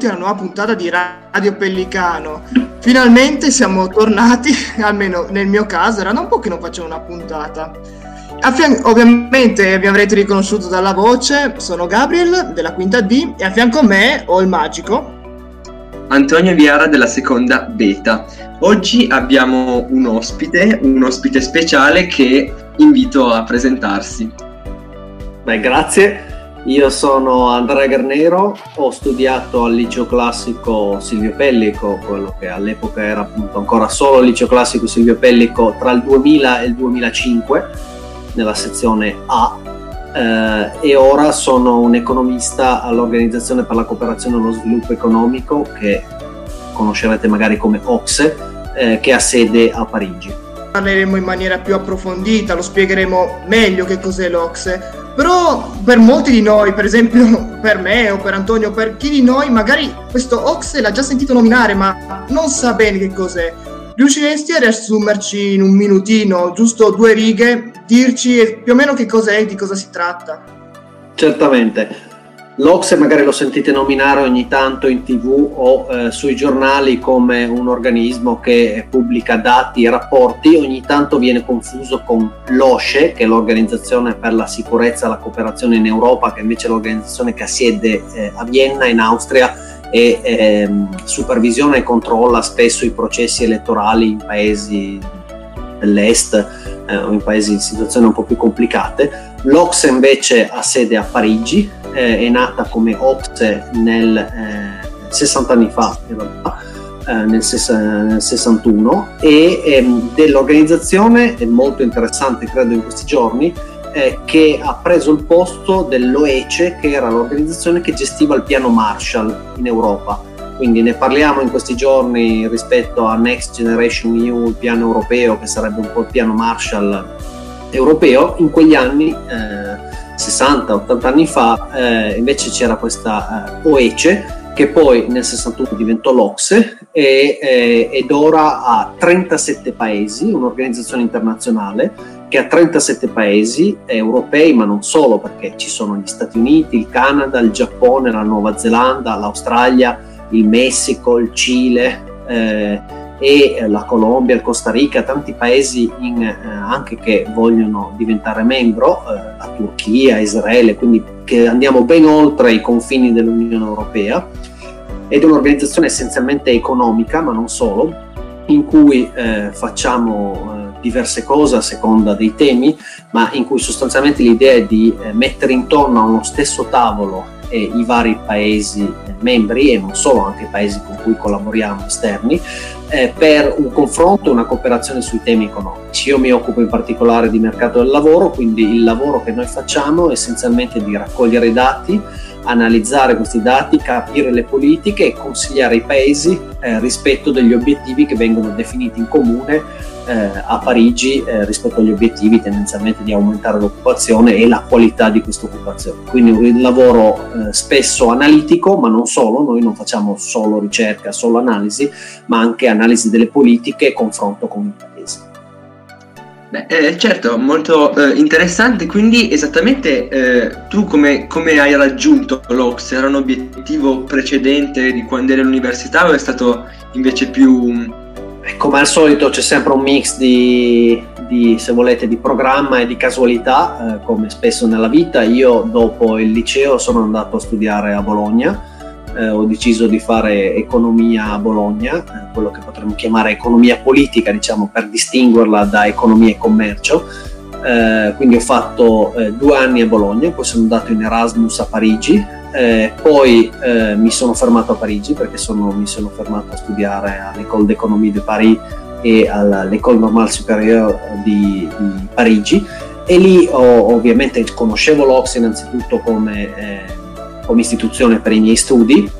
benvenuti alla nuova puntata di Radio Pellicano. Finalmente siamo tornati, almeno nel mio caso, era da un po' che non facevo una puntata. Fian- ovviamente vi avrete riconosciuto dalla voce, sono Gabriel della quinta D e a fianco a me ho il magico Antonio Viara della seconda beta. Oggi abbiamo un ospite, un ospite speciale che invito a presentarsi. Beh, grazie. Io sono Andrea Garnero, ho studiato al liceo classico Silvio Pellico, quello che all'epoca era appunto ancora solo liceo classico Silvio Pellico, tra il 2000 e il 2005 nella sezione A eh, e ora sono un economista all'Organizzazione per la cooperazione e lo sviluppo economico che conoscerete magari come OXE eh, che ha sede a Parigi. Parleremo in maniera più approfondita, lo spiegheremo meglio che cos'è l'OXE, però per molti di noi, per esempio per me o per Antonio, per chi di noi magari questo OXE l'ha già sentito nominare ma non sa bene che cos'è. Riusciresti a riassumerci in un minutino, giusto due righe, dirci più o meno che cos'è e di cosa si tratta? Certamente. L'Ocse magari lo sentite nominare ogni tanto in tv o eh, sui giornali come un organismo che pubblica dati e rapporti, ogni tanto viene confuso con l'OSCE, che è l'Organizzazione per la sicurezza e la cooperazione in Europa, che invece è l'organizzazione che ha sede eh, a Vienna in Austria e ehm, supervisiona e controlla spesso i processi elettorali in paesi dell'est eh, o in paesi in situazioni un po' più complicate. L'Ocse invece ha sede a Parigi, eh, è nata come Ocse nel 60 eh, anni fa in realtà. Eh, nel, nel 61 e ehm, dell'organizzazione è molto interessante credo in questi giorni eh, che ha preso il posto dell'OECE, che era l'organizzazione che gestiva il piano Marshall in Europa. Quindi ne parliamo in questi giorni rispetto a Next Generation EU, il piano europeo, che sarebbe un po' il piano Marshall europeo. In quegli anni, eh, 60-80 anni fa, eh, invece c'era questa eh, OECE che poi nel 61 diventò l'Ocse e, eh, ed ora ha 37 paesi, un'organizzazione internazionale che ha 37 paesi europei, ma non solo, perché ci sono gli Stati Uniti, il Canada, il Giappone, la Nuova Zelanda, l'Australia, il Messico, il Cile eh, e la Colombia, il Costa Rica, tanti paesi in, eh, anche che vogliono diventare membro, eh, la Turchia, Israele, quindi che andiamo ben oltre i confini dell'Unione Europea. Ed è un'organizzazione essenzialmente economica, ma non solo, in cui eh, facciamo diverse cose a seconda dei temi, ma in cui sostanzialmente l'idea è di eh, mettere intorno a uno stesso tavolo eh, i vari paesi membri e non solo, anche i paesi con cui collaboriamo esterni, eh, per un confronto e una cooperazione sui temi economici. Io mi occupo in particolare di mercato del lavoro, quindi il lavoro che noi facciamo è essenzialmente di raccogliere dati, analizzare questi dati, capire le politiche e consigliare ai paesi eh, rispetto degli obiettivi che vengono definiti in comune eh, a Parigi eh, rispetto agli obiettivi tendenzialmente di aumentare l'occupazione e la qualità di questa occupazione. Quindi un lavoro eh, spesso analitico, ma non solo, noi non facciamo solo ricerca, solo analisi, ma anche analisi delle politiche e confronto con i paesi. Beh, eh, certo, molto eh, interessante. Quindi, esattamente eh, tu come, come, hai raggiunto l'Ox? Era un obiettivo precedente di quando eri all'università o è stato invece più come al solito c'è sempre un mix di, di, se volete, di programma e di casualità, eh, come spesso nella vita. Io dopo il liceo sono andato a studiare a Bologna, eh, ho deciso di fare economia a Bologna, eh, quello che potremmo chiamare economia politica, diciamo, per distinguerla da economia e commercio. Eh, quindi ho fatto eh, due anni a Bologna, poi sono andato in Erasmus a Parigi, eh, poi eh, mi sono fermato a Parigi perché sono, mi sono fermato a studiare all'École d'économie de Paris e all'École normale supérieure di, di, Parigi e lì ho, ovviamente conoscevo l'Ox innanzitutto come, eh, istituzione per i miei studi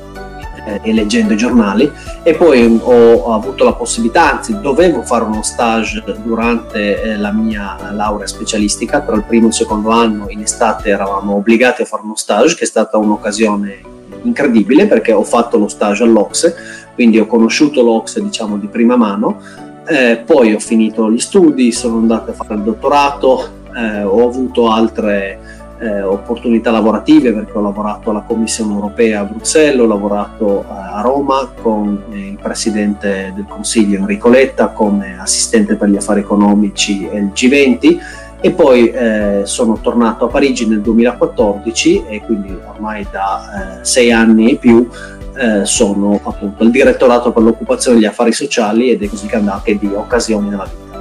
eh, e leggendo i giornali e poi ho, avuto la possibilità, anzi dovevo fare uno stage durante eh, la mia laurea specialistica, tra il primo e il secondo anno in estate eravamo obbligati a fare uno stage che è stata un'occasione incredibile perché ho fatto lo stage all'Ocse, quindi ho conosciuto l'Ocse diciamo di prima mano, eh, poi ho finito gli studi, sono andato a fare il dottorato, eh, ho avuto altre eh, opportunità lavorative perché ho lavorato alla Commissione europea a Bruxelles, ho lavorato a Roma con il Presidente del Consiglio Enrico Letta come assistente per gli affari economici e il G20 e poi eh, sono tornato a Parigi nel 2014 e quindi ormai da eh, sei anni e più eh, sono appunto il direttorato per l'occupazione e gli affari sociali ed è così che anche di occasioni nella vita.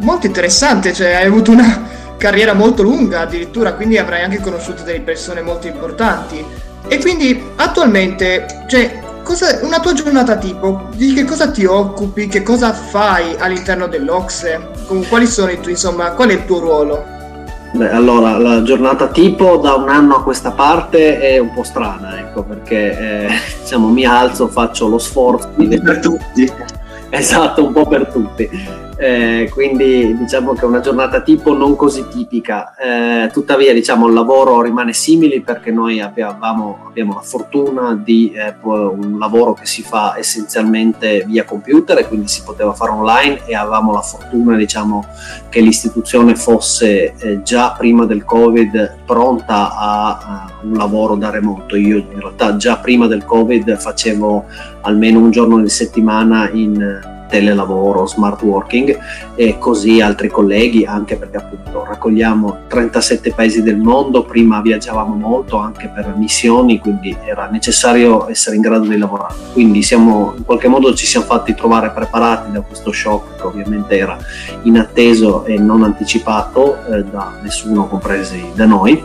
Molto interessante, cioè hai avuto una carriera molto lunga addirittura, quindi avrai anche conosciuto delle persone molto importanti. E quindi attualmente, cioè, cosa, una tua giornata tipo, di che cosa ti occupi, che cosa fai all'interno dell'Ocse, quali sono i tuoi, insomma, qual è il tuo ruolo? Beh, allora, la giornata tipo da un anno a questa parte è un po' strana, ecco, perché eh, diciamo, mi alzo, faccio lo sforzo. Per tutti. Esatto, un po' per tutti eh, quindi diciamo che è una giornata tipo non così tipica, eh, tuttavia diciamo il lavoro rimane simile perché noi abbiamo, abbiamo la fortuna di eh, un lavoro che si fa essenzialmente via computer e quindi si poteva fare online e avevamo la fortuna diciamo che l'istituzione fosse eh, già prima del covid pronta a, a un lavoro da remoto, io in realtà già prima del covid facevo almeno un giorno di settimana in telelavoro, smart working e così altri colleghi, anche perché appunto raccogliamo 37 paesi del mondo, prima viaggiavamo molto anche per missioni, quindi era necessario essere in grado di lavorare. Quindi siamo, in qualche modo ci siamo fatti trovare preparati da questo shock che ovviamente era inatteso e non anticipato eh, da nessuno, compresi da noi.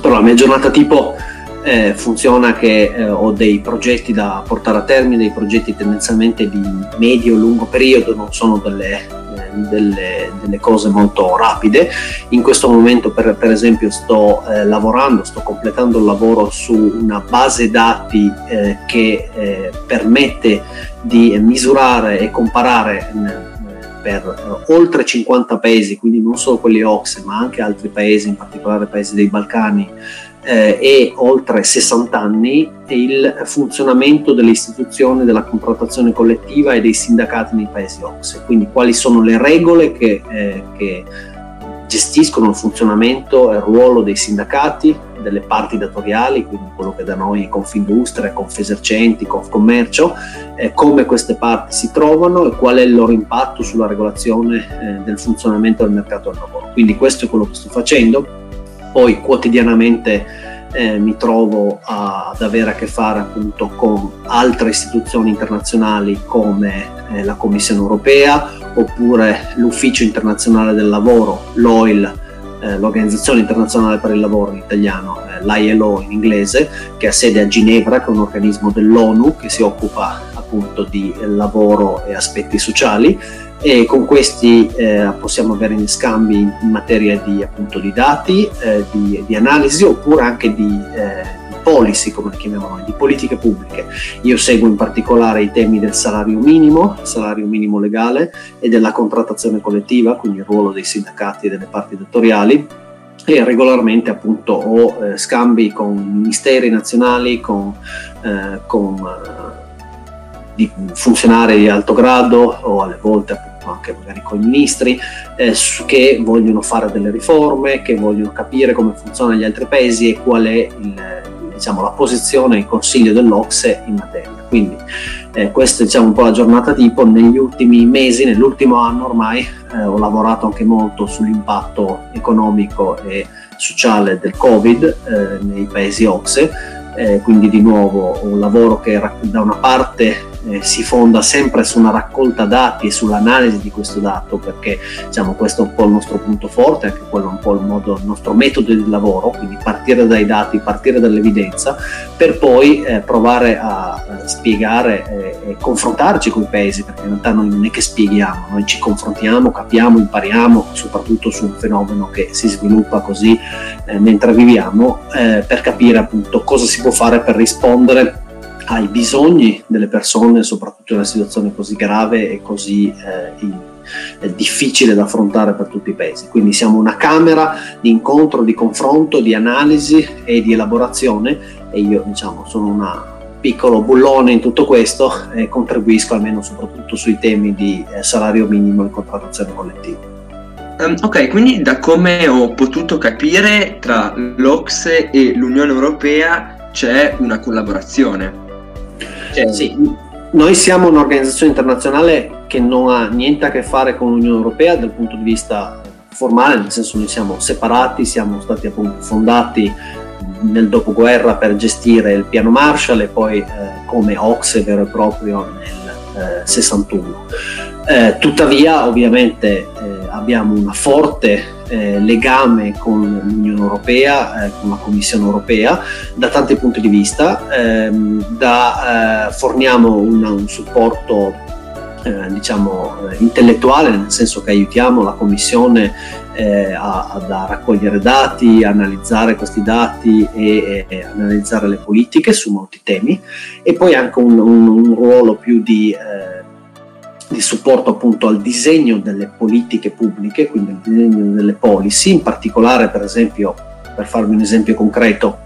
Però la mia giornata tipo eh, funziona che eh, ho dei progetti da portare a termine, dei progetti tendenzialmente di medio-lungo periodo, non sono delle, eh, delle, delle, cose molto rapide. In questo momento per, per esempio sto eh, lavorando, sto completando il lavoro su una base dati eh, che eh, permette di misurare e comparare per oltre 50 paesi, quindi non solo quelli OXE, ma anche altri paesi, in particolare paesi dei Balcani, eh, e oltre 60 anni il funzionamento delle istituzioni della contrattazione collettiva e dei sindacati nei paesi OXE, quindi quali sono le regole che, eh, che gestiscono il funzionamento e il ruolo dei sindacati, delle parti datoriali, quindi quello che da noi è Confindustria, Confesercenti, Confcommercio, eh, come queste parti si trovano e qual è il loro impatto sulla regolazione eh, del funzionamento del mercato del lavoro. Quindi questo è quello che sto facendo poi quotidianamente eh, mi trovo a, ad avere a che fare appunto con altre istituzioni internazionali come eh, la Commissione europea oppure l'Ufficio internazionale del lavoro, l'OIL, eh, l'Organizzazione internazionale per il lavoro in italiano, eh, l'ILO in inglese, che ha sede a Ginevra, che è un organismo dell'ONU che si occupa appunto di lavoro e aspetti sociali e con questi eh, possiamo avere in scambi in materia di, appunto, di dati, eh, di, di, analisi oppure anche di, eh, di, policy, come le chiamiamo noi, di politiche pubbliche. Io seguo in particolare i temi del salario minimo, salario minimo legale e della contrattazione collettiva, quindi il ruolo dei sindacati e delle parti datoriali e regolarmente appunto ho eh, scambi con ministeri nazionali, con, eh, con eh, di funzionari di alto grado o alle volte appunto anche magari con i ministri, eh, che vogliono fare delle riforme, che vogliono capire come funzionano gli altri paesi e qual è il, diciamo, la posizione e il consiglio dell'Ocse in materia. Quindi eh, questa è diciamo, un po' la giornata tipo, negli ultimi mesi, nell'ultimo anno ormai eh, ho lavorato anche molto sull'impatto economico e sociale del Covid eh, nei paesi OXE, eh, quindi di nuovo un lavoro che da una parte eh, si fonda sempre su una raccolta dati e sull'analisi di questo dato, perché diciamo, questo è un po' il nostro punto forte, anche quello è un po' il, modo, il nostro metodo di lavoro, quindi partire dai dati, partire dall'evidenza, per poi eh, provare a, a spiegare e confrontarci con i paesi, perché in realtà noi non è che spieghiamo, noi ci confrontiamo, capiamo, impariamo, soprattutto su un fenomeno che si sviluppa così eh, mentre viviamo, eh, per capire appunto cosa si può fare per rispondere ai bisogni delle persone, soprattutto in una situazione così grave e così eh, in, eh, difficile da affrontare per tutti i paesi. Quindi siamo una camera di incontro, di confronto, di analisi e di elaborazione e io diciamo sono un piccolo bullone in tutto questo e contribuisco almeno soprattutto sui temi di eh, salario minimo e contrattazione collettiva. Um, ok, quindi da come ho potuto capire tra l'Ocse e l'Unione Europea c'è una collaborazione. Cioè, sì, noi siamo un'organizzazione internazionale che non ha niente a che fare con l'Unione Europea dal punto di vista formale, nel senso noi siamo separati, siamo stati appunto fondati nel dopoguerra per gestire il piano Marshall e poi eh, come Ocse vero e proprio nel eh, 61. Eh, tuttavia ovviamente eh, abbiamo un forte eh, legame con l'Unione Europea, eh, con la Commissione Europea da tanti punti di vista, ehm, da, forniamo una, un supporto eh, diciamo, intellettuale, nel senso che aiutiamo la Commissione eh, a, a, raccogliere dati, analizzare questi dati e, e, analizzare le politiche su molti temi. E poi anche un, un, un ruolo più di, eh, di, supporto appunto al disegno delle politiche pubbliche, quindi al disegno delle policy, in particolare per esempio, per farvi un esempio concreto,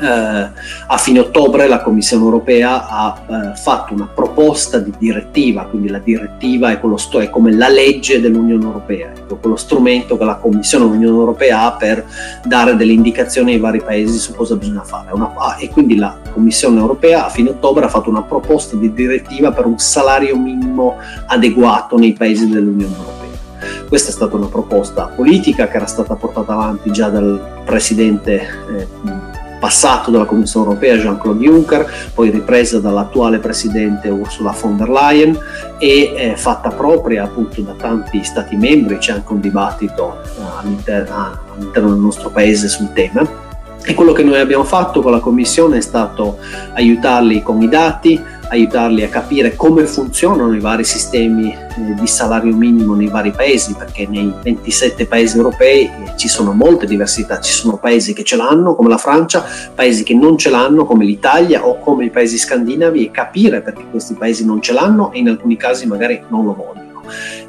eh, a fine ottobre la Commissione europea ha eh, fatto una proposta di direttiva, quindi la direttiva è, sto- è come la legge dell'Unione Europea, ecco, quello strumento che la Commissione dell'Unione Europea ha per dare delle indicazioni ai vari paesi su cosa bisogna fare. Una, ah, e quindi la Commissione Europea a fine ottobre ha fatto una proposta di direttiva per un salario minimo adeguato nei paesi dell'Unione Europea. Questa è stata una proposta politica che era stata portata avanti già dal presidente eh, passato dalla Commissione europea Jean-Claude Juncker, poi ripresa dall'attuale presidente Ursula von der Leyen e eh, fatta propria appunto da tanti stati membri, c'è anche un dibattito eh, all'interno, all'interno del nostro paese sul tema. E quello che noi abbiamo fatto con la Commissione è stato aiutarli con i dati, aiutarli a capire come funzionano i vari sistemi eh, di salario minimo nei vari paesi, perché nei 27 paesi europei eh, ci sono molte diversità, ci sono paesi che ce l'hanno come la Francia, paesi che non ce l'hanno come l'Italia o come i paesi scandinavi e capire perché questi paesi non ce l'hanno e in alcuni casi magari non lo vogliono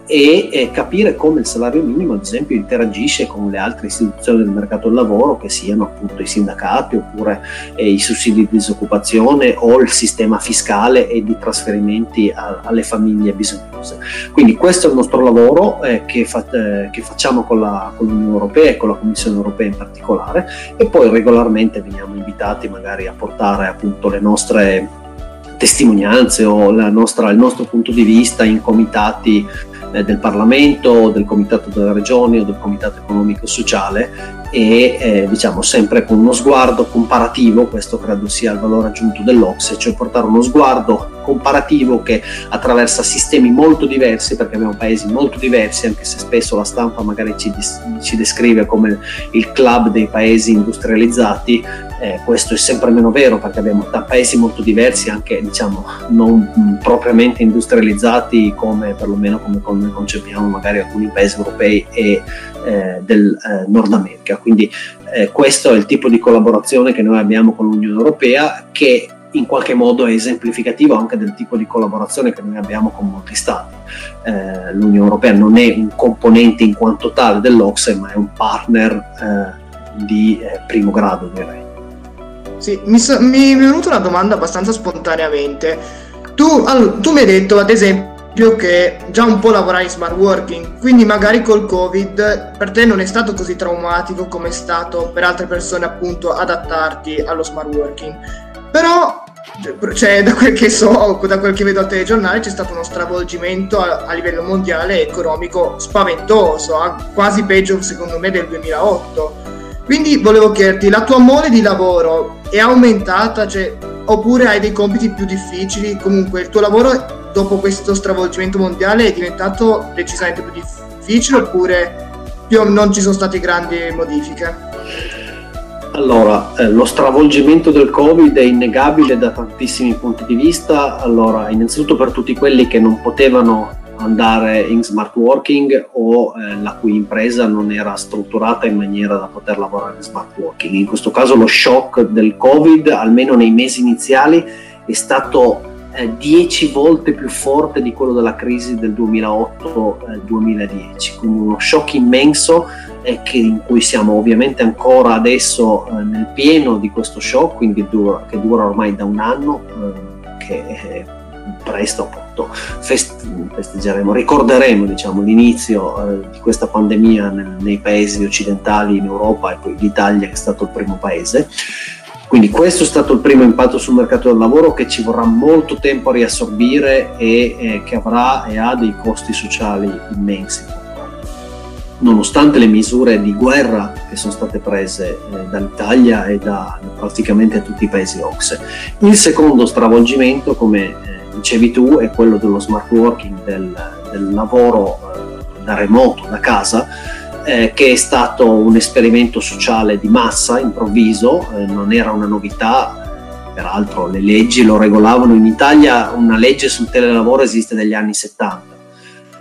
e eh, capire come il salario minimo, ad esempio, interagisce con le altre istituzioni del mercato del lavoro, che siano appunto i sindacati oppure eh, i sussidi di disoccupazione o il sistema fiscale e di trasferimenti a, alle famiglie bisognose. Quindi questo è il nostro lavoro eh, che, fa, eh, che, facciamo con, la, con l'Unione Europea e con la Commissione Europea in particolare e poi regolarmente veniamo invitati magari a portare appunto le nostre testimonianze o nostra, il nostro punto di vista in comitati eh, del Parlamento, del Comitato delle Regioni o del Comitato Economico e Sociale e eh, diciamo sempre con uno sguardo comparativo, questo credo sia il valore aggiunto dell'Ocse, cioè portare uno sguardo comparativo che attraversa sistemi molto diversi, perché abbiamo paesi molto diversi, anche se spesso la stampa magari ci, ci descrive come il club dei paesi industrializzati, eh, questo è sempre meno vero perché abbiamo paesi molto diversi, anche diciamo non propriamente industrializzati come perlomeno come, come concepiamo magari alcuni paesi europei e eh, del eh, Nord America. Quindi eh, questo è il tipo di collaborazione che noi abbiamo con l'Unione Europea che in qualche modo è esemplificativo anche del tipo di collaborazione che noi abbiamo con molti stati. Eh, L'Unione Europea non è un componente in quanto tale dell'Ocse, ma è un partner eh, di eh, primo grado, direi. Sì, mi, so, mi, è venuta una domanda abbastanza spontaneamente. Tu, all, tu mi hai detto, ad esempio, che già un po' lavorai in smart working, quindi magari col Covid per te non è stato così traumatico come è stato per altre persone appunto adattarti allo smart working. Però cioè, da quel che so, da quel che vedo al telegiornale, c'è stato uno stravolgimento a, a livello mondiale economico spaventoso, quasi peggio secondo me del 2008. Quindi volevo chiederti, la tua mole di lavoro è aumentata, cioè, oppure hai dei compiti più difficili? Comunque il tuo lavoro dopo questo stravolgimento mondiale è diventato decisamente più difficile oppure più non ci sono state grandi modifiche? Allora, eh, lo stravolgimento del Covid è innegabile da tantissimi punti di vista. Allora, innanzitutto per tutti quelli che non potevano andare in smart working o eh, la cui impresa non era strutturata in maniera da poter lavorare in smart working. In questo caso lo shock del Covid, almeno nei mesi iniziali, è stato 10 eh, volte più forte di quello della crisi del 2008-2010, eh, quindi uno shock immenso eh, che, in cui siamo ovviamente ancora adesso eh, nel pieno di questo shock, quindi dura, che dura ormai da un anno, eh, che presto appunto appunto fest- festeggeremo, ricorderemo diciamo, l'inizio eh, di questa pandemia nel, nei paesi occidentali in Europa e poi l'Italia che è stato il primo paese. Quindi questo è stato il primo impatto sul mercato del lavoro che ci vorrà molto tempo a riassorbire e eh, che avrà e ha dei costi sociali immensi. Nonostante le misure di guerra che sono state prese eh, dall'Italia e da praticamente tutti i paesi OXE. Il secondo stravolgimento, come eh, dicevi tu, è quello dello smart working, del, del lavoro eh, da remoto, da casa, eh, che è stato un esperimento sociale di massa improvviso, eh, non era una novità, peraltro le leggi lo regolavano in Italia, una legge sul telelavoro esiste dagli anni 70.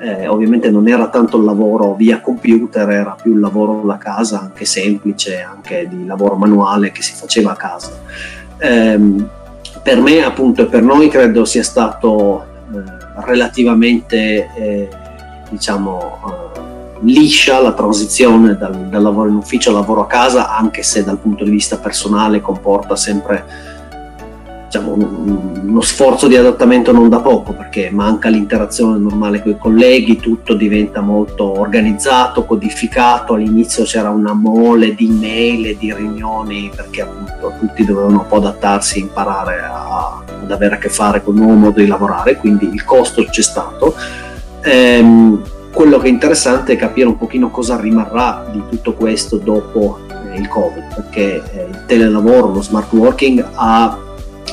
Eh, ovviamente non era tanto il lavoro via computer, era più il lavoro da casa, anche semplice, anche di lavoro manuale che si faceva a casa. Eh, per me appunto e per noi credo sia stato eh, relativamente eh, diciamo liscia la transizione dal, dal, lavoro in ufficio al lavoro a casa, anche se dal punto di vista personale comporta sempre diciamo, uno sforzo di adattamento non da poco, perché manca l'interazione normale con i colleghi, tutto diventa molto organizzato, codificato, all'inizio c'era una mole di mail e di riunioni perché appunto tutti dovevano un po' adattarsi, imparare a, ad avere a che fare con un nuovo modo di lavorare, quindi il costo c'è stato. Ehm, quello che è interessante è capire un pochino cosa rimarrà di tutto questo dopo eh, il Covid, perché eh, il telelavoro, lo smart working ha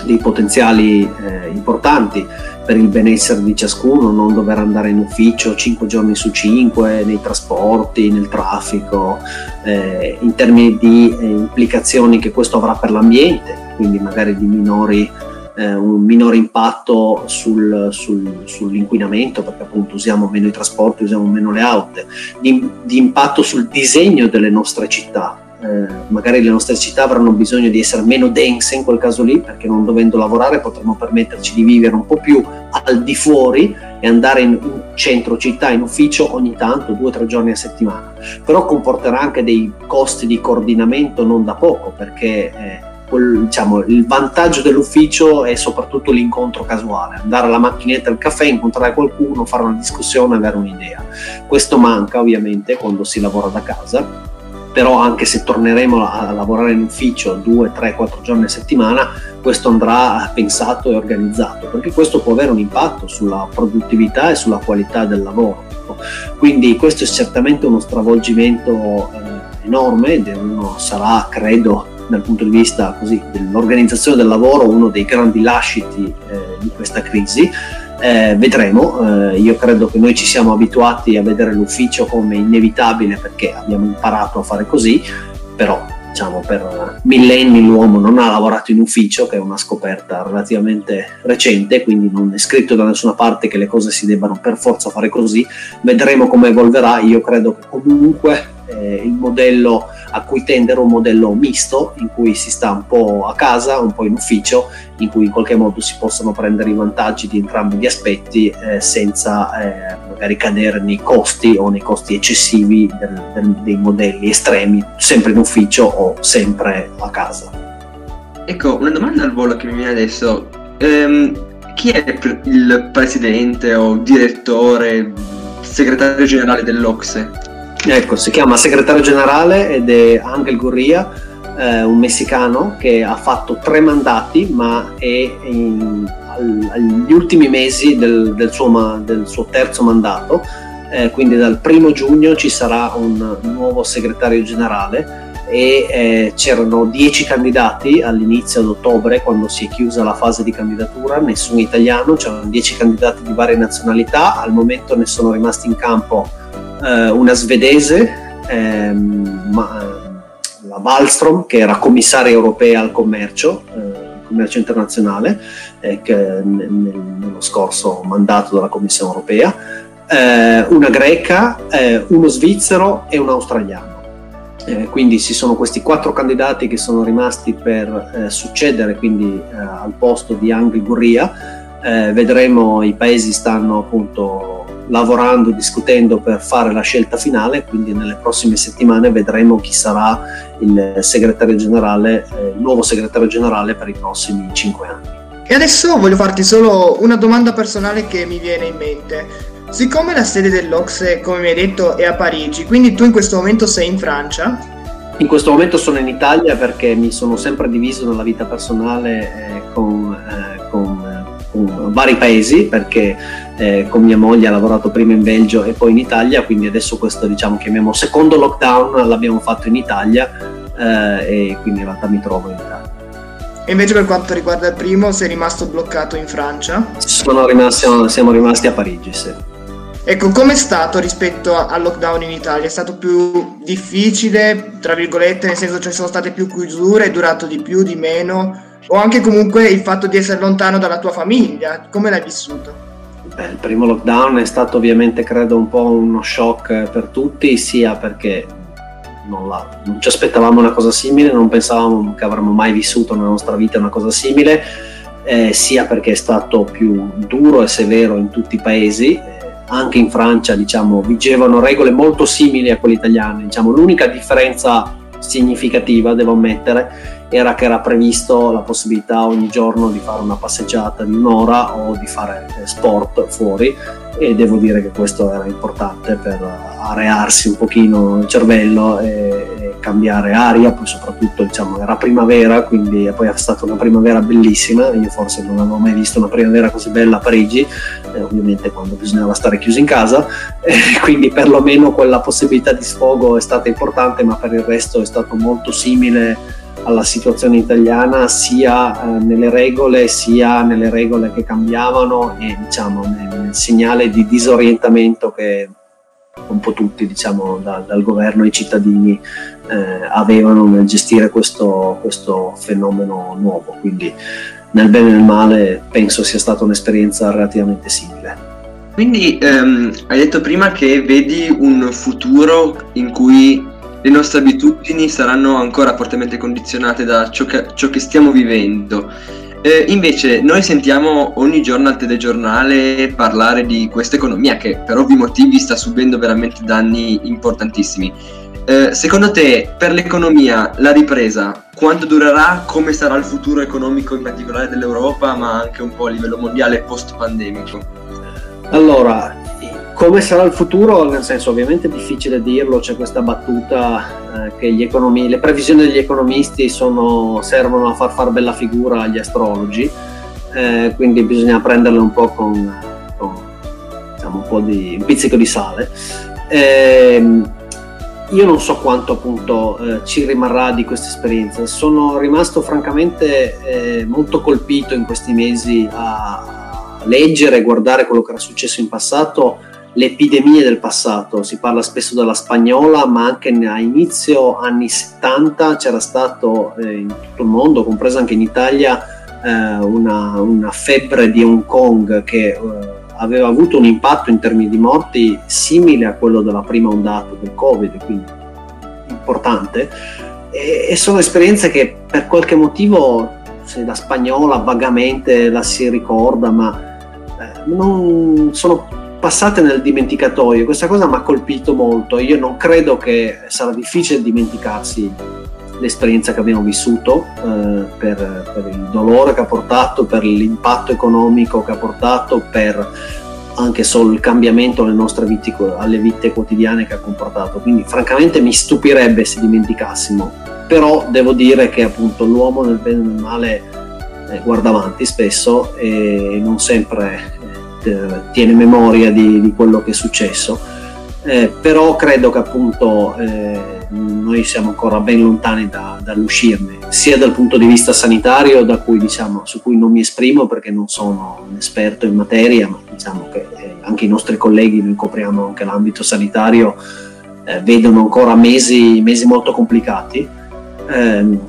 dei potenziali eh, importanti per il benessere di ciascuno, non dover andare in ufficio 5 giorni su 5 nei trasporti, nel traffico, eh, in termini di eh, implicazioni che questo avrà per l'ambiente, quindi magari di minori eh, un minore impatto sul, sul, sull'inquinamento perché appunto usiamo meno i trasporti, usiamo meno le auto, di, di impatto sul disegno delle nostre città. Eh, magari le nostre città avranno bisogno di essere meno dense in quel caso lì perché non dovendo lavorare potremo permetterci di vivere un po' più al di fuori e andare in, in centro città, in ufficio ogni tanto, due o tre giorni a settimana. Però comporterà anche dei costi di coordinamento non da poco perché eh, diciamo, il vantaggio dell'ufficio è soprattutto l'incontro casuale, andare alla macchinetta del caffè, incontrare qualcuno, fare una discussione, avere un'idea. Questo manca ovviamente quando si lavora da casa, però anche se torneremo a lavorare in ufficio due, tre, quattro giorni a settimana, questo andrà pensato e organizzato, perché questo può avere un impatto sulla produttività e sulla qualità del lavoro. Quindi questo è certamente uno stravolgimento eh, enorme uno sarà, credo, dal punto di vista così, dell'organizzazione del lavoro uno dei grandi lasciti eh, di questa crisi. Eh, vedremo, eh, io credo che noi ci siamo abituati a vedere l'ufficio come inevitabile perché abbiamo imparato a fare così, però diciamo per millenni l'uomo non ha lavorato in ufficio, che è una scoperta relativamente recente, quindi non è scritto da nessuna parte che le cose si debbano per forza fare così, vedremo come evolverà, io credo che comunque eh, il modello a cui tendere un modello misto in cui si sta un po' a casa, un po' in ufficio, in cui in qualche modo si possono prendere i vantaggi di entrambi gli aspetti eh, senza eh, magari cadere nei costi o nei costi eccessivi del, del, dei modelli estremi, sempre in ufficio o sempre a casa. Ecco, una domanda al volo che mi viene adesso. Ehm, chi è il presidente o direttore, segretario generale dell'Ocse? Ecco, si chiama segretario generale ed è Angel Gurria, eh, un messicano che ha fatto tre mandati, ma è in, al, agli ultimi mesi del, del, suo, del suo, terzo mandato. Eh, quindi dal primo giugno ci sarà un nuovo segretario generale e eh, c'erano dieci candidati all'inizio di ottobre quando si è chiusa la fase di candidatura, nessun italiano, c'erano dieci candidati di varie nazionalità, al momento ne sono rimasti in campo eh, una svedese, ehm, ma, la Wallström, che era commissaria europea al commercio, eh, commercio internazionale, eh, che, nello scorso mandato della Commissione europea, eh, una greca, eh, uno svizzero e un australiano. Eh, quindi ci sono questi quattro candidati che sono rimasti per eh, succedere quindi, eh, al posto di Angri Gurria. vedremo i paesi stanno appunto lavorando, discutendo per fare la scelta finale, quindi nelle prossime settimane vedremo chi sarà il segretario generale, eh, il nuovo segretario generale per i prossimi cinque anni. E adesso voglio farti solo una domanda personale che mi viene in mente. Siccome la sede dell'Ocse, come mi hai detto, è a Parigi, quindi tu in questo momento sei in Francia? In questo momento sono in Italia perché mi sono sempre diviso nella vita personale eh, con, eh, con, eh, con, vari paesi, perché eh, con mia moglie ha lavorato prima in Belgio e poi in Italia, quindi adesso questo diciamo chiamiamo secondo lockdown l'abbiamo fatto in Italia eh, e quindi in realtà mi trovo in Italia. E invece per quanto riguarda il primo, sei rimasto bloccato in Francia? Rimasti, siamo rimasti a Parigi, sì. Ecco, com'è stato rispetto al lockdown in Italia? È stato più difficile, tra virgolette, nel senso ci sono state più chiusure, è durato di più, di meno? O anche comunque il fatto di essere lontano dalla tua famiglia? Come l'hai vissuto? Beh, il primo lockdown è stato ovviamente, credo, un po' uno shock per tutti, sia perché non, la, non ci aspettavamo una cosa simile, non pensavamo che avremmo mai vissuto nella nostra vita una cosa simile, eh, sia perché è stato più duro e severo in tutti i paesi anche in Francia diciamo, vigevano regole molto simili a quelle italiane. Diciamo, l'unica differenza significativa, devo ammettere, era che era previsto la possibilità ogni giorno di fare una passeggiata di un'ora o di fare eh, sport fuori e devo dire che questo era importante per arearsi un pochino il cervello e, cambiare aria, poi soprattutto diciamo era primavera, quindi poi è stata una primavera bellissima, io forse non avevo mai visto una primavera così bella a Parigi, eh, ovviamente quando bisognava stare chiusi in casa, eh, quindi perlomeno quella possibilità di sfogo è stata importante, ma per il resto è stato molto simile alla situazione italiana sia eh, nelle regole sia nelle regole che cambiavano e diciamo nel, nel segnale di disorientamento che un po' tutti diciamo da, dal governo e i cittadini eh, avevano nel gestire questo, questo fenomeno nuovo. Quindi nel bene e nel male penso sia stata un'esperienza relativamente simile. Quindi ehm, hai detto prima che vedi un futuro in cui le nostre abitudini saranno ancora fortemente condizionate da ciò che, ciò che stiamo vivendo. Eh, invece noi sentiamo ogni giorno al telegiornale parlare di questa economia che per ovvi motivi sta subendo veramente danni importantissimi. Eh, secondo te per l'economia la ripresa quanto durerà? Come sarà il futuro economico in particolare dell'Europa ma anche un po' a livello mondiale post pandemico? Allora, come sarà il futuro? Nel senso, ovviamente è difficile dirlo, c'è questa battuta eh, che economi- le previsioni degli economisti sono, servono a far far bella figura agli astrologi, eh, quindi bisogna prenderle un po' con, con diciamo, un po' di un pizzico di sale. Eh, io non so quanto appunto eh, ci rimarrà di questa esperienza, sono rimasto francamente eh, molto colpito in questi mesi a leggere e guardare quello che era successo in passato le epidemie del passato, si parla spesso della spagnola, ma anche a inizio anni 70 c'era stato eh, in tutto il mondo, compresa anche in Italia, eh, una, una, febbre di Hong Kong che eh, aveva avuto un impatto in termini di morti simile a quello della prima ondata del Covid, quindi importante. E, e sono esperienze che per qualche motivo, se la spagnola vagamente la si ricorda, ma eh, non sono passate nel dimenticatoio. Questa cosa mi ha colpito molto. Io non credo che sarà difficile dimenticarsi l'esperienza che abbiamo vissuto eh, per, per, il dolore che ha portato, per l'impatto economico che ha portato, per anche solo il cambiamento alle nostre vite, alle vite quotidiane che ha comportato. Quindi francamente mi stupirebbe se dimenticassimo. Però devo dire che appunto l'uomo nel bene e nel male eh, guarda avanti spesso e non sempre tiene memoria di, di, quello che è successo, eh, però credo che appunto eh, noi siamo ancora ben lontani da, dall'uscirne, sia dal punto di vista sanitario, cui, diciamo, su cui non mi esprimo perché non sono un esperto in materia, ma diciamo che eh, anche i nostri colleghi, noi copriamo anche l'ambito sanitario, eh, vedono ancora mesi, mesi molto complicati, ehm,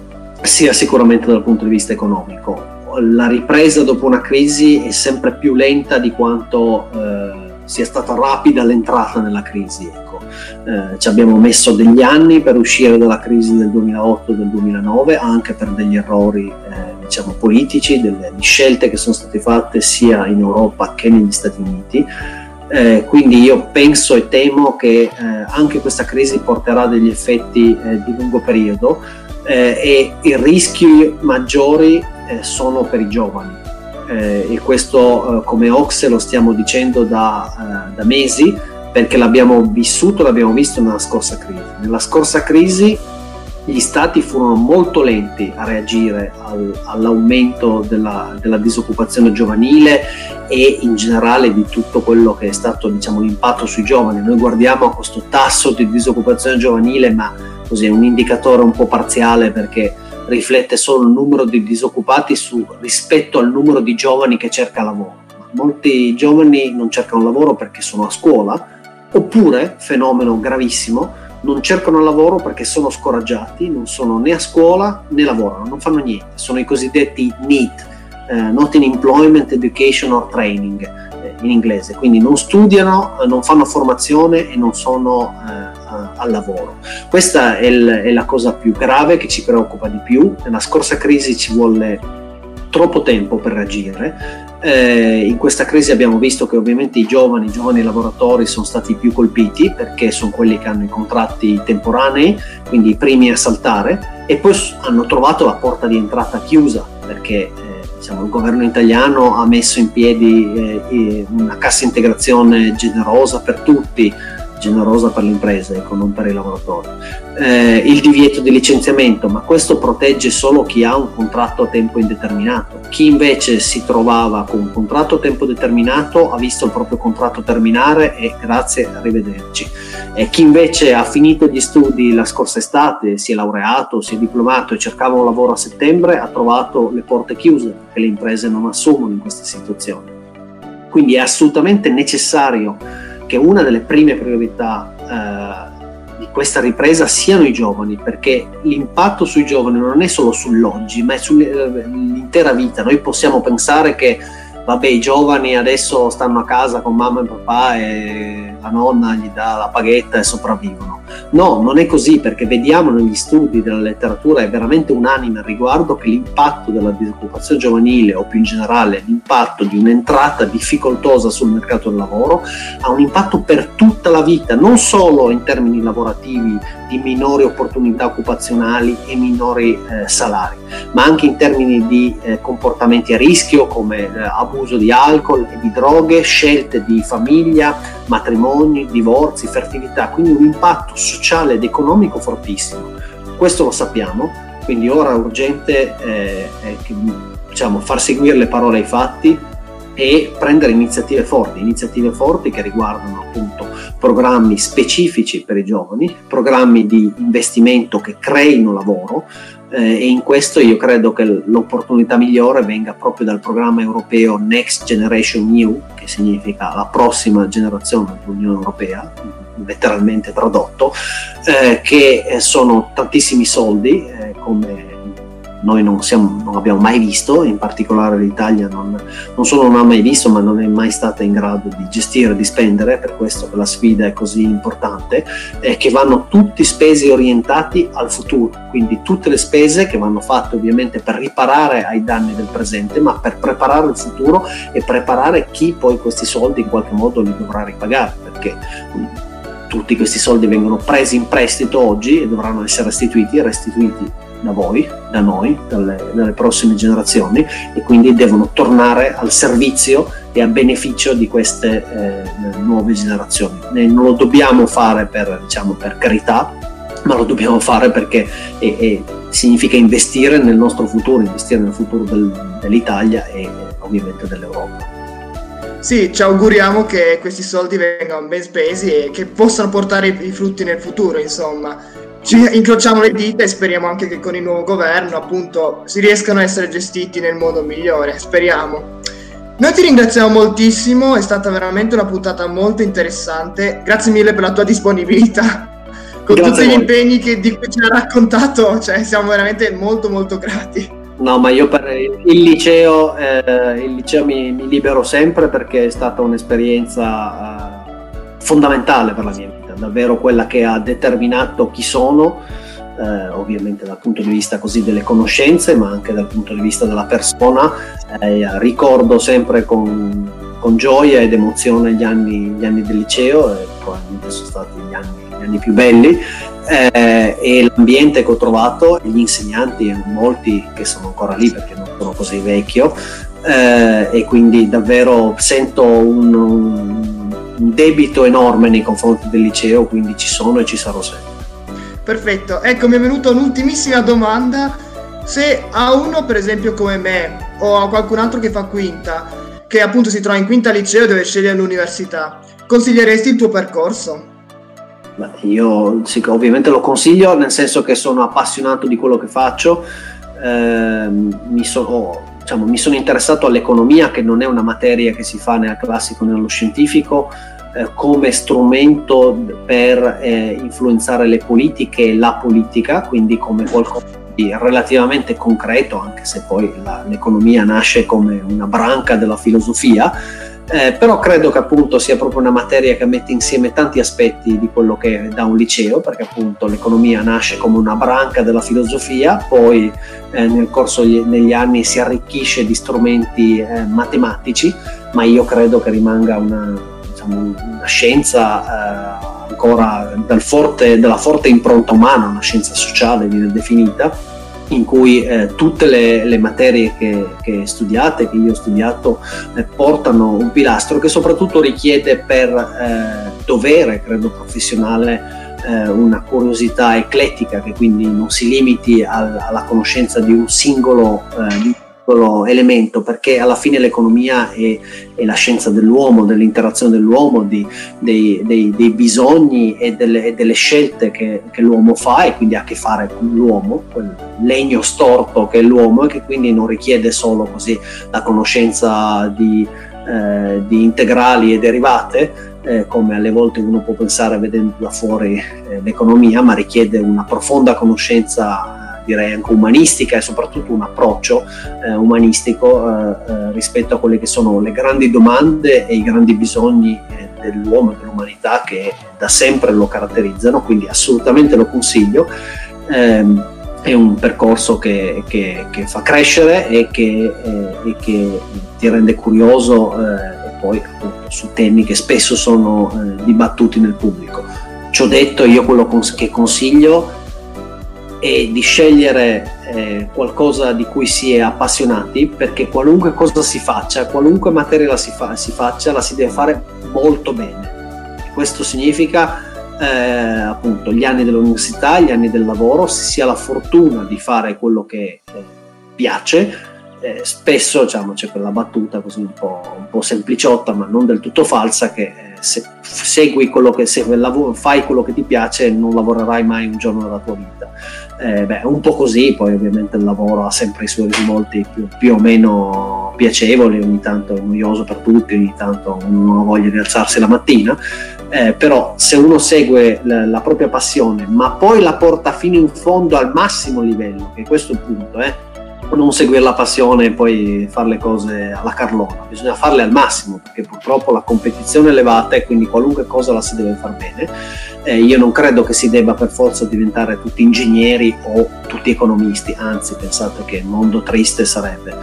sia sicuramente dal punto di vista economico la ripresa dopo una crisi è sempre più lenta di quanto eh, sia stata rapida l'entrata nella crisi. Ecco. Eh, ci abbiamo messo degli anni per uscire dalla crisi del 2008 e del 2009, anche per degli errori eh, diciamo, politici, delle scelte che sono state fatte sia in Europa che negli Stati Uniti. Eh, quindi io penso e temo che eh, anche questa crisi porterà degli effetti eh, di lungo periodo e i rischi maggiori eh, sono per i giovani. eh, e questo eh, come Oxe lo stiamo dicendo da, eh, da mesi perché l'abbiamo vissuto, l'abbiamo visto nella scorsa crisi. Nella scorsa crisi gli stati furono molto lenti a reagire al, all'aumento della, della, disoccupazione giovanile e in generale di tutto quello che è stato diciamo, l'impatto sui giovani. Noi guardiamo questo tasso di disoccupazione giovanile, ma così un indicatore un po' parziale perché riflette solo il numero di disoccupati su, rispetto al numero di giovani che cerca lavoro. Molti giovani non cercano lavoro perché sono a scuola, oppure, fenomeno gravissimo, non cercano lavoro perché sono scoraggiati, non sono né a scuola né lavorano, non fanno niente, sono i cosiddetti NEET, eh, Not in Employment, Education or Training eh, in inglese, quindi non studiano, non fanno formazione e non sono eh, al lavoro. Questa è, l- è la cosa più grave che ci preoccupa di più, nella scorsa crisi ci volle troppo tempo per reagire eh, in questa crisi abbiamo visto che ovviamente i giovani, i giovani lavoratori sono stati più colpiti perché sono quelli che hanno i contratti temporanei, quindi i primi a saltare, e poi hanno trovato la porta di entrata chiusa perché eh, diciamo, il governo italiano ha messo in piedi eh, una cassa integrazione generosa per tutti, generosa per le imprese, ecco, non per i lavoratori. Eh, il divieto di licenziamento, ma questo protegge solo chi ha un contratto a tempo indeterminato. Chi invece si trovava con un contratto a tempo determinato ha visto il proprio contratto terminare e grazie, arrivederci. E chi invece ha finito gli studi la scorsa estate, si è laureato, si è diplomato e cercava un lavoro a settembre, ha trovato le porte chiuse perché le imprese non assumono in queste situazioni. Quindi è assolutamente necessario che una delle prime priorità eh, di questa ripresa siano i giovani, perché l'impatto sui giovani non è solo sull'oggi, ma è sull'intera vita. Noi possiamo pensare che vabbè, i giovani adesso stanno a casa con mamma e papà e la nonna gli dà la paghetta e sopravvivono. No, non è così perché vediamo negli studi della letteratura è veramente unanime al riguardo che l'impatto della disoccupazione giovanile o più in generale l'impatto di un'entrata difficoltosa sul mercato del lavoro ha un impatto per tutta la vita, non solo in termini lavorativi di minori opportunità occupazionali e minori eh, salari, ma anche in termini di eh, comportamenti a rischio come eh, abuso di alcol e di droghe, scelte di famiglia, matrimoni, divorzi, fertilità, quindi un impatto sociale ed economico fortissimo. Questo lo sappiamo, quindi ora è urgente eh, diciamo, far seguire le parole ai fatti e prendere iniziative forti, iniziative forti che riguardano appunto programmi specifici per i giovani, programmi di investimento che creino lavoro eh, e in questo io credo che l'opportunità migliore venga proprio dal programma europeo Next Generation New, che significa la prossima generazione dell'Unione Europea, letteralmente tradotto, eh, che sono tantissimi soldi, eh, come noi non, siamo, non, abbiamo mai visto, in particolare l'Italia non, non, solo non ha mai visto, ma non è mai stata in grado di gestire, di spendere, per questo la sfida è così importante, eh, che vanno tutti spesi orientati al futuro, quindi tutte le spese che vanno fatte ovviamente per riparare ai danni del presente, ma per preparare il futuro e preparare chi poi questi soldi in qualche modo li dovrà ripagare, perché tutti questi soldi vengono presi in prestito oggi e dovranno essere restituiti e restituiti da voi, da noi, dalle, dalle, prossime generazioni e quindi devono tornare al servizio e a beneficio di queste eh, nuove generazioni. E non lo dobbiamo fare per, diciamo, per carità, ma lo dobbiamo fare perché è, è, significa investire nel nostro futuro, investire nel futuro del, dell'Italia e ovviamente dell'Europa. Sì, ci auguriamo che questi soldi vengano ben spesi e che possano portare i frutti nel futuro, insomma ci incrociamo le dita e speriamo anche che con il nuovo governo appunto si riescano a essere gestiti nel modo migliore, speriamo. Noi ti ringraziamo moltissimo, è stata veramente una puntata molto interessante, grazie mille per la tua disponibilità. Con grazie tutti gli impegni che, di cui ci hai raccontato, cioè, siamo veramente molto molto grati. No, ma io per il liceo, eh, il liceo mi, mi, libero sempre perché è stata un'esperienza eh, fondamentale per la mia vita davvero quella che ha determinato chi sono, eh, ovviamente dal punto di vista così delle conoscenze, ma anche dal punto di vista della persona. Eh, ricordo sempre con, con, gioia ed emozione gli anni, gli anni del liceo, e probabilmente sono stati gli anni, gli anni più belli, eh, e l'ambiente che ho trovato, gli insegnanti, molti che sono ancora lì perché non sono così vecchio, eh, e quindi davvero sento un, un, debito enorme nei confronti del liceo, quindi ci sono e ci sarò sempre. Perfetto, ecco mi è venuta un'ultimissima domanda. Se a uno, per esempio, come me, o a qualcun altro che fa quinta, che appunto si trova in quinta liceo e deve scegliere l'università, consiglieresti il tuo percorso? Beh, io sì, ovviamente lo consiglio, nel senso che sono appassionato di quello che faccio. Eh, mi, sono, diciamo, mi, sono, interessato all'economia, che non è una materia che si fa né al classico né allo scientifico, eh, come strumento per eh, influenzare le politiche e la politica, quindi come qualcosa di relativamente concreto, anche se poi la, l'economia nasce come una branca della filosofia eh, però credo che appunto sia proprio una materia che mette insieme tanti aspetti di quello che da un liceo, perché appunto l'economia nasce come una branca della filosofia, poi eh, nel corso degli anni si arricchisce di strumenti eh, matematici, ma io credo che rimanga una, diciamo, una scienza eh, ancora dal forte, dalla forte impronta umana, una scienza sociale viene definita in cui eh, tutte le, le materie che, che, studiate, che io ho studiato, eh, portano un pilastro che soprattutto richiede per eh, dovere, credo, professionale eh, una curiosità eclettica che quindi non si limiti al, alla conoscenza di un singolo, eh, di piccolo elemento, perché alla fine l'economia è, è la scienza dell'uomo, dell'interazione dell'uomo, di, dei, dei, dei, bisogni e delle, e delle scelte che, che, l'uomo fa e quindi ha a che fare con l'uomo, quel legno storto che è l'uomo e che quindi non richiede solo così la conoscenza di, eh, di integrali e derivate, eh, come alle volte uno può pensare vedendo da fuori eh, l'economia, ma richiede una profonda conoscenza direi anche umanistica e soprattutto un approccio eh, umanistico eh, eh, rispetto a quelle che sono le grandi domande e i grandi bisogni eh, dell'uomo e dell'umanità che da sempre lo caratterizzano, quindi assolutamente lo consiglio. Ehm, è un percorso che, che, che, fa crescere e che, eh, e che ti rende curioso e poi appunto, su temi che spesso sono dibattuti nel pubblico. Ciò detto, io quello che consiglio e di scegliere eh, qualcosa di cui si è appassionati perché qualunque cosa si faccia, qualunque materia la si, fa, si faccia, la si deve fare molto bene. Questo significa eh, appunto gli anni dell'università, gli anni del lavoro, se si ha la fortuna di fare quello che eh, piace. Eh, spesso diciamo, c'è quella battuta così un po', un po', sempliciotta ma non del tutto falsa che eh, se segui quello che se fai quello che ti piace non lavorerai mai un giorno della tua vita eh, beh, un po' così, poi ovviamente il lavoro ha sempre i suoi risvolti più, più, o meno piacevoli, ogni tanto è noioso per tutti, ogni tanto uno ha voglia di alzarsi la mattina, eh, però se uno segue la, la, propria passione, ma poi la porta fino in fondo al massimo livello, che questo è il punto, eh, non seguire la passione e poi fare le cose alla carlona, bisogna farle al massimo perché purtroppo la competizione è elevata e quindi qualunque cosa la si deve fare bene. Eh, io non credo che si debba per forza diventare tutti ingegneri o tutti economisti, anzi pensate che mondo triste sarebbe,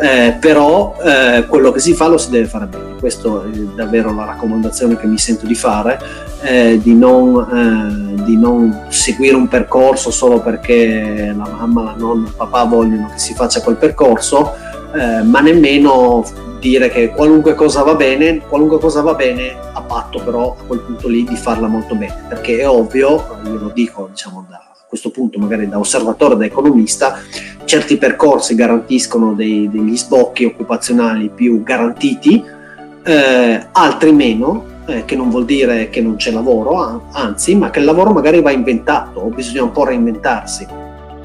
eh, però eh, quello che si fa lo si deve fare bene, questa è davvero la raccomandazione che mi sento di fare, eh, di non, eh, di, non, seguire un percorso solo perché la mamma, la nonna, il papà vogliono che si faccia quel percorso, eh, ma nemmeno dire che qualunque cosa va bene, qualunque cosa va bene a patto però a quel punto lì di farla molto bene, perché è ovvio, io lo dico diciamo da questo punto magari da osservatore, da economista, certi percorsi garantiscono dei, degli sbocchi occupazionali più garantiti, eh, altri meno, eh, che non vuol dire che non c'è lavoro, anzi, ma che il lavoro magari va inventato o bisogna un po' reinventarsi.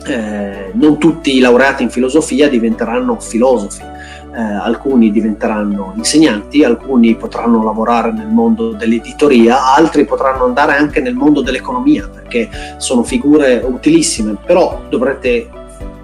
Eh, non tutti i laureati in filosofia diventeranno filosofi, eh, alcuni diventeranno insegnanti, alcuni potranno lavorare nel mondo dell'editoria, altri potranno andare anche nel mondo dell'economia perché sono figure utilissime, però dovrete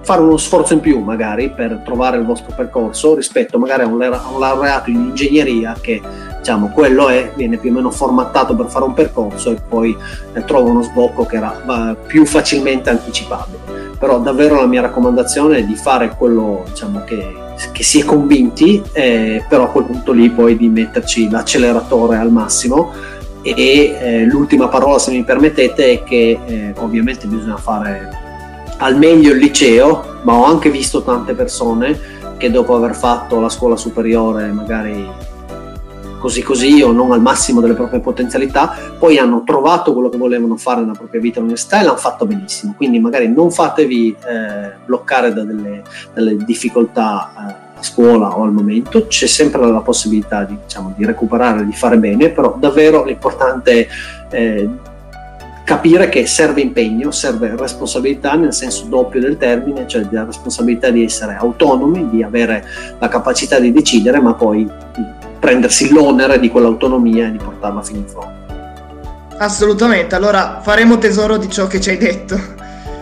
fare uno sforzo in più magari per trovare il vostro percorso rispetto magari a un, laureato in ingegneria che diciamo quello è, viene più o meno formattato per fare un percorso e poi eh, trova uno sbocco che era più facilmente anticipabile. Però davvero la mia raccomandazione è di fare quello diciamo, che che si è convinti, eh, però a quel punto lì poi di metterci l'acceleratore al massimo e eh, l'ultima parola se mi permettete è che eh, ovviamente bisogna fare al meglio il liceo, ma ho anche visto tante persone che dopo aver fatto la scuola superiore magari così così o non al massimo delle proprie potenzialità, poi hanno trovato quello che volevano fare nella propria vita all'università e l'hanno fatto benissimo. Quindi magari non fatevi eh, bloccare da delle, delle difficoltà eh, a scuola o al momento, c'è sempre la possibilità di, diciamo, di recuperare, di fare bene, però davvero l'importante è eh, capire che serve impegno, serve responsabilità nel senso doppio del termine, cioè la responsabilità di essere autonomi, di avere la capacità di decidere, ma poi di prendersi l'onere di quell'autonomia e di portarla fino in fondo. Assolutamente, allora faremo tesoro di ciò che ci hai detto.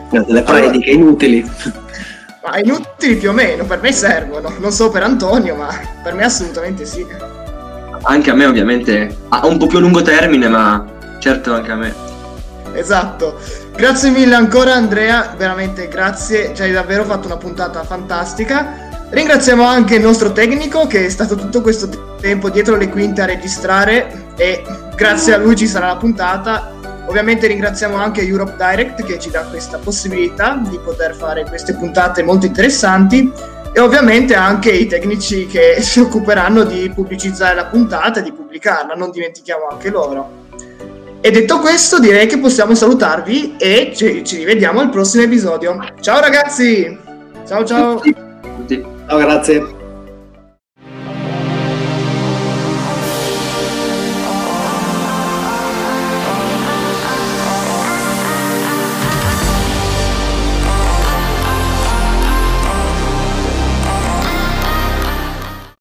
Delle prediche allora, inutili. Ma inutili più o meno, per me servono, non so per Antonio, ma per me assolutamente sì. Anche a me ovviamente, a un po' più a lungo termine, ma certo anche a me. Esatto, grazie mille ancora Andrea, veramente grazie, ci hai davvero fatto una puntata fantastica. Ringraziamo anche il nostro tecnico che è stato tutto questo tempo dietro le quinte a registrare e grazie a lui ci sarà la puntata. Ovviamente ringraziamo anche Europe Direct che ci dà questa possibilità di poter fare queste puntate molto interessanti e ovviamente anche i tecnici che si occuperanno di pubblicizzare la puntata e di pubblicarla, non dimentichiamo anche loro. E detto questo direi che possiamo salutarvi e ci, ci rivediamo al prossimo episodio. Ciao ragazzi! Ciao ciao! Ciao, grazie.